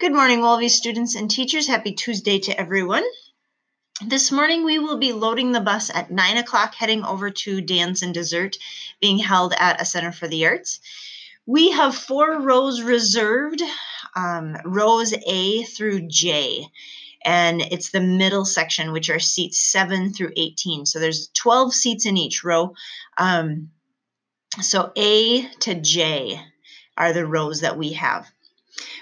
Good morning, Wolvie students and teachers. Happy Tuesday to everyone. This morning we will be loading the bus at 9 o'clock, heading over to Dance and Dessert being held at a Center for the Arts. We have four rows reserved, um, rows A through J, and it's the middle section, which are seats 7 through 18. So there's 12 seats in each row. Um, so A to J are the rows that we have.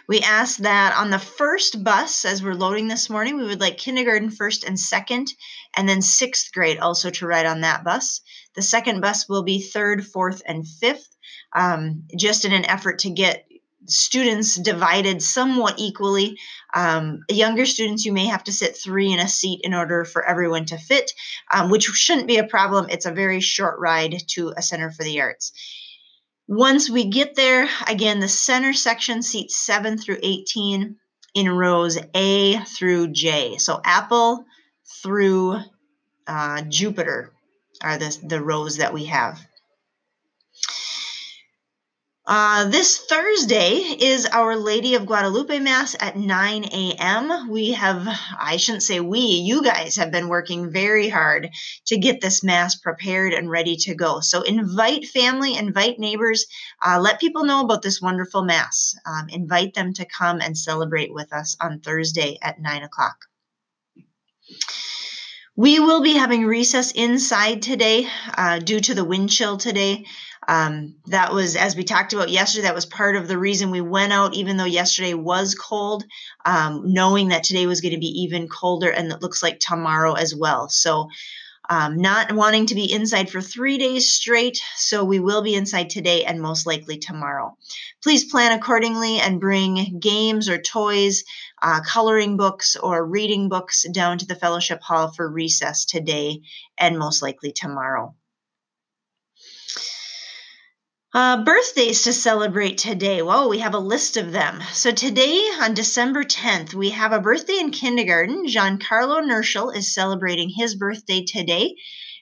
We asked that on the first bus, as we're loading this morning, we would like kindergarten first and second, and then sixth grade also to ride on that bus. The second bus will be third, fourth, and fifth, um, just in an effort to get students divided somewhat equally. Um, younger students, you may have to sit three in a seat in order for everyone to fit, um, which shouldn't be a problem. It's a very short ride to a Center for the Arts. Once we get there, again, the center section seats 7 through 18 in rows A through J. So Apple through uh, Jupiter are the, the rows that we have. Uh, this Thursday is Our Lady of Guadalupe Mass at 9 a.m. We have, I shouldn't say we, you guys have been working very hard to get this Mass prepared and ready to go. So invite family, invite neighbors, uh, let people know about this wonderful Mass. Um, invite them to come and celebrate with us on Thursday at 9 o'clock. We will be having recess inside today uh, due to the wind chill today. Um, that was, as we talked about yesterday, that was part of the reason we went out, even though yesterday was cold, um, knowing that today was going to be even colder and it looks like tomorrow as well. So, um, not wanting to be inside for three days straight, so we will be inside today and most likely tomorrow. Please plan accordingly and bring games or toys, uh, coloring books, or reading books down to the fellowship hall for recess today and most likely tomorrow. Uh, birthdays to celebrate today. Whoa, we have a list of them. So today, on December 10th, we have a birthday in kindergarten. Giancarlo Nerschel is celebrating his birthday today.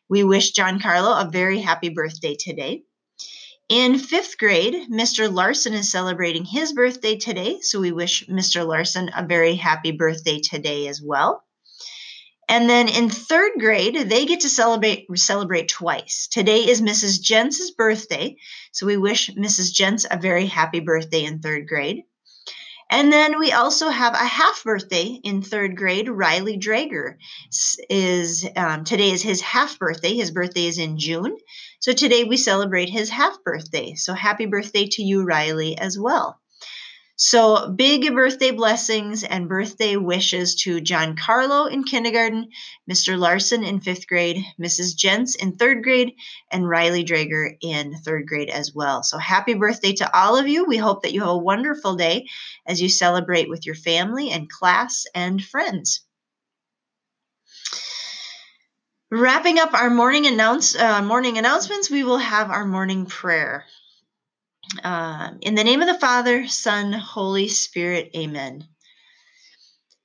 We wish Giancarlo a very happy birthday today. In fifth grade, Mr. Larson is celebrating his birthday today, so we wish Mr. Larson a very happy birthday today as well. And then in third grade, they get to celebrate celebrate twice. Today is Mrs. Jentz's birthday, so we wish Mrs. Jentz a very happy birthday in third grade. And then we also have a half birthday in third grade. Riley Drager is um, today is his half birthday. His birthday is in June, so today we celebrate his half birthday. So happy birthday to you, Riley, as well. So, big birthday blessings and birthday wishes to Giancarlo in kindergarten, Mr. Larson in fifth grade, Mrs. Jentz in third grade, and Riley Drager in third grade as well. So, happy birthday to all of you. We hope that you have a wonderful day as you celebrate with your family and class and friends. Wrapping up our morning announce uh, morning announcements, we will have our morning prayer. Uh, in the name of the Father, Son, Holy Spirit, amen.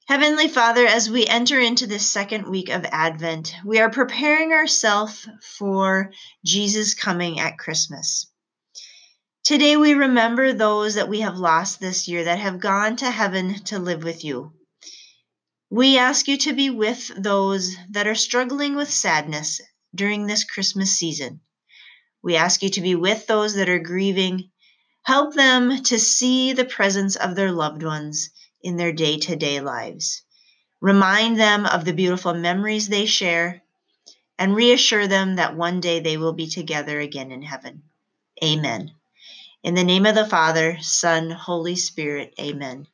Heavenly Father, as we enter into this second week of Advent, we are preparing ourselves for Jesus coming at Christmas. Today we remember those that we have lost this year that have gone to heaven to live with you. We ask you to be with those that are struggling with sadness during this Christmas season. We ask you to be with those that are grieving Help them to see the presence of their loved ones in their day to day lives. Remind them of the beautiful memories they share and reassure them that one day they will be together again in heaven. Amen. In the name of the Father, Son, Holy Spirit, amen.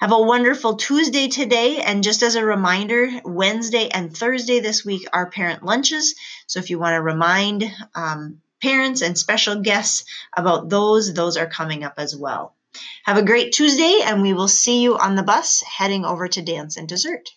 Have a wonderful Tuesday today. And just as a reminder, Wednesday and Thursday this week are parent lunches. So if you want to remind um, parents and special guests about those. Those are coming up as well. Have a great Tuesday, and we will see you on the bus heading over to Dance and Dessert.